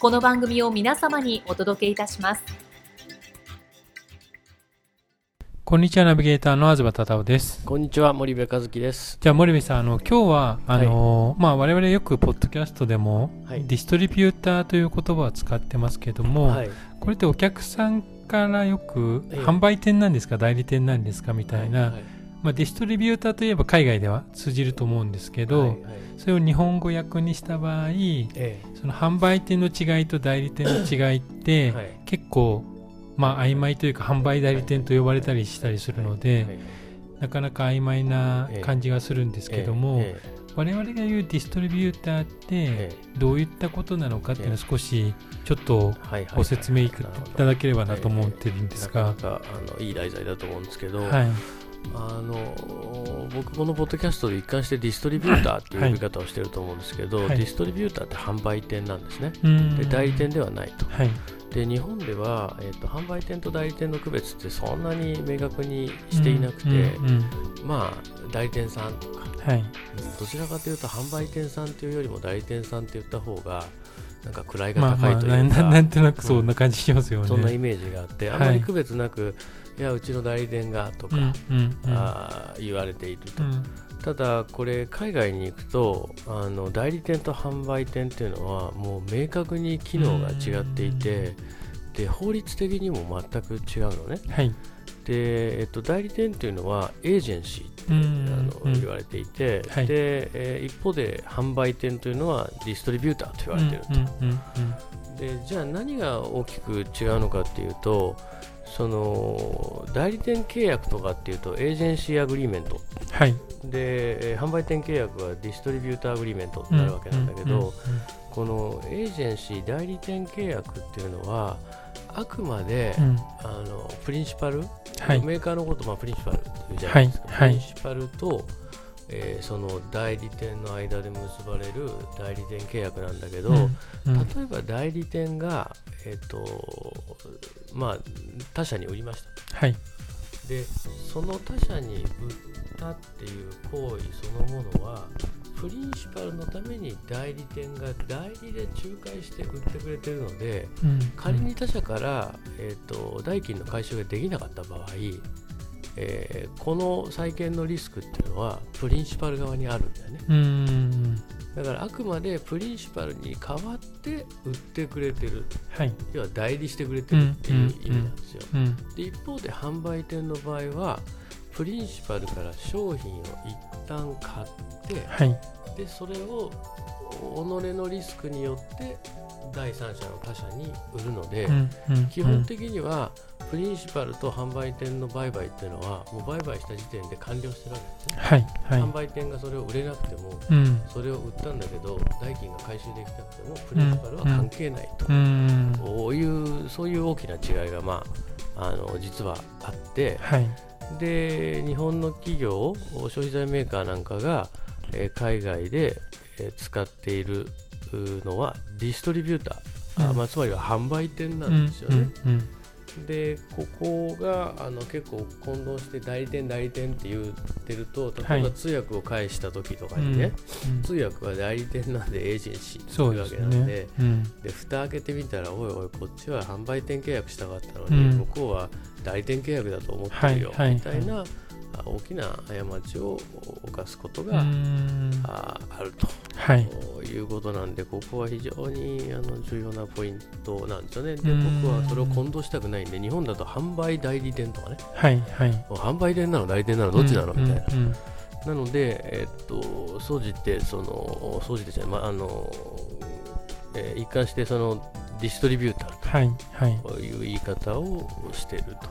この番組を皆様にお届けいたします。こんにちは、ナビゲーターの東忠夫です。こんにちは、森部和樹です。じゃあ、森部さん、あの、今日は、あの、はい、まあ、我々よく、ポッドキャストでも、はい、ディストリビューターという言葉を使ってますけども、はい、これってお客さんからよく、販売店なんですか、代理店なんですかみたいな、まあ、ディストリビューターといえば海外では通じると思うんですけど、はいはい、それを日本語訳にした場合、ええ、その販売店の違いと代理店の違いって、はい、結構、まあ、曖昧というか販売代理店と呼ばれたりしたりするので、なかなか曖昧な感じがするんですけども、我々が言うディストリビューターってどういったことなのかっていうのを少しちょっとご説明いただければなと思ってるんですが。あのいい題材だと思うんですけど、はいあの僕このポッドキャストで一貫してディストリビューターっていう呼び方をしてると思うんですけど、はい、ディストリビューターって販売店なんですね、で代理店ではないと、はい、で日本では、えーと、販売店と代理店の区別ってそんなに明確にしていなくて、まあ代理店さんとか、はい、どちらかというと販売店さんというよりも代理店さんって言った方がなんか位が高いというか、まあまあ、なんとなくそんな感じしますよね、そんなイメージがあってあまり区別なく、いやうちの代理店がとか、うんうんうん、あ言われていると、うん、ただこれ海外に行くとあの代理店と販売店っていうのはもう明確に機能が違っていて、で法律的にも全く違うのね、はい、でえっと、代理店っていうのはエージェンシーってあの言われていて、はい、でえー、一方で販売店というのはディストリビューターと言われていると、でじゃあ何が大きく違うのかっていうとその代理店契約とかっていうと agency agreement、はい、で販売店契約は distributor agreement になるわけなんだけど、このエージェンシー代理店契約っていうのはあくまで、うん、あの principal、はい、メーカーのこと、まあ、 principal っていうじゃないですか、はい、 principal と、えー、その代理店の間で結ばれる代理店契約なんだけど、うんうん、例えば代理店が、えーとまあ、他社に売りました。はい、でその他社に売ったっていう行為そのものはプリンシパルのために代理店が代理で仲介して売ってくれてるので、うん、仮に他社から、えーと代金の回収ができなかった場合えー、この債権のリスクっていうのはプリンシパル側にあるんだよね。だからあくまでプリンシパルに代わって売ってくれてる、はい、要は代理してくれてるっていう意味なんですよ。で一方で販売店の場合はプリンシパルから商品を一旦買って、はい、でそれを己のリスクによって第三者の他社に売るので、うんうん、基本的にはプリンシパルと販売店の売買っていうのはもう売買した時点で完了してるわけですね、はいはい、販売店がそれを売れなくても、うん、それを売ったんだけど代金が回収できなくてもプリンシパルは関係ないと、うん、こういうそういう大きな違いが、まあ、あの実はあって、はい、で日本の企業消費財メーカーなんかが、えー、海外で、えー、使っているのはディストリビューター、うん、まあ、つまりは販売店なんですよね。うんうん、でここがあの結構混同して代理店代理店って言ってると例えば通訳を返した時とかにね、はい通訳は代理店なんでエージェンシーっていうわけなんでで、ね、で蓋開けてみたらおいおいこっちは販売店契約したかったのに、向こうは代理店契約だと思ってるよ、はい、みたいな、大きな過ちを犯すことがああると、はい、いうことなんでここは非常にあの重要なポイントなんですよね。で僕はそれを混同したくないんで日本だと販売代理店とかね、はいはい、販売店なの代理店なのどっちなの？みたいな。なので、えっと、総じて、その、総じてじゃない、まあ、あの、えー、一貫してそのディストリビューターという言い方をしていると。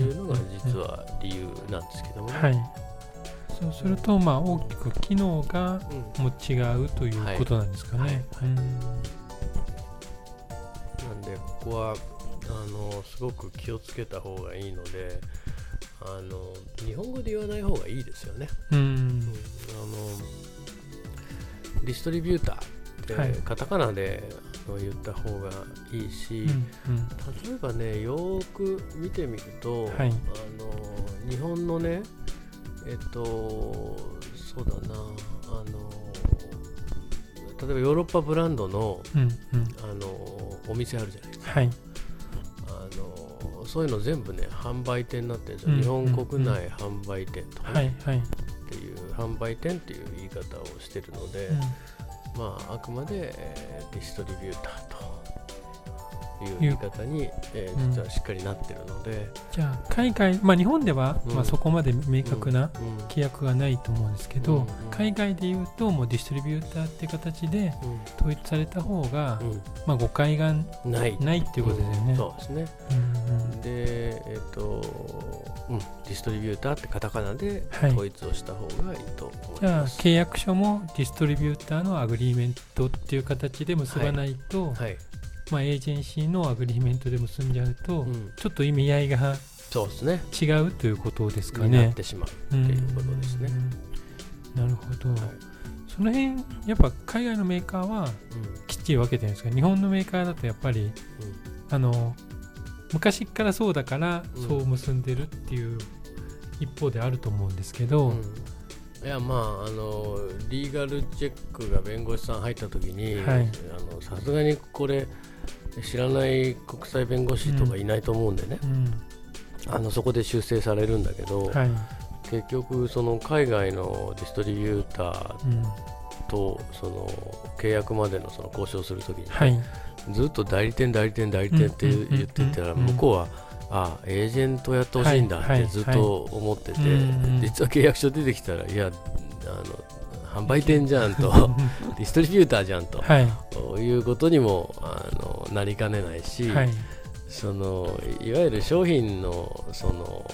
いうのが実は理由なんですけども、ね、はい、そうするとまあ大きく機能がもう違うということなんですかね。なんでここはあのすごく気をつけた方がいいのであの日本語で言わない方がいいですよね。うん、うん、あのディストリビューターって、カタカナで言った方がいいし、うんうん、例えばねよく見てみると、はい、あの日本のねえっとそうだなあの例えばヨーロッパブランドのうんうん、あのお店あるじゃないですか、はい、あのそういうの全部ね販売店になってるんですよ、うんうんうん、日本国内販売店とか、ね、はいはい、っていう販売店っていう言い方をしてるので、うんまあ、あくまで、えー、ディストリビューターという言い方に、えー、実はしっかりなってるので、うん、じゃあ海外、まあ、日本では、うん、まあ、そこまで明確な規約がないと思うんですけど、うん、海外でいうともうディストリビューターっていう形で統一された方が、まあ、誤解がない。ないっていうことですよね。そうですね、で、えーとうん、ディストリビューターってカタカナで統一をした方がいいと思います、はい、じゃあ契約書も distributor の agreement っていう形で結ばないと、はい。はい、まあ、 agency の agreement で結んじゃうと、うん、ちょっと意味合いがそうですね。違うということですかね。なってしまうっていうことですね。なるほど、その辺やっぱ海外のメーカーはきっちり分けてるんですか、日本のメーカーだとやっぱり、うん、あの昔からそうだからそう結んでるっていう一方であると思うんですけど、うん、いやまああのリーガルチェックが弁護士さん入った時にさすがにこれ知らない国際弁護士とかいないと思うんでね、うん、あのそこで修正されるんだけど、はい、結局その海外のディストリビューターとその契約までのその交渉するときに、はい。ずっと代理店、代理店、代理店って言ってたら、向こうは、ああ、エージェントやってほしいんだってずっと思ってて、実は契約書出てきたら、いや、あの販売店じゃんと、ディストリビューターじゃんと、はい、いうことにもあのなりかねないし、はい、そのいわゆる商品のその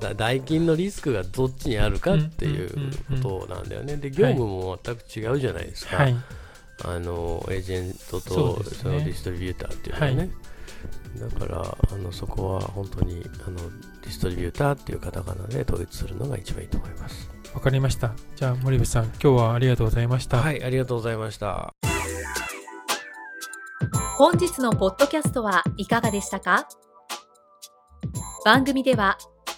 代金のリスクがどっちにあるかっていうことなんだよね。で業務も全く違うじゃないですか。はい。あのエージェントとそ、のディストリビューターっていうのはね、はい、だからあのそこは本当にあのディストリビューターっていうカタカナで統一するのが一番いいと思います。わかりました。じゃあ森部さん今日はありがとうございました。はいありがとうございました。本日のポッドキャストはいかがでしたか？番組では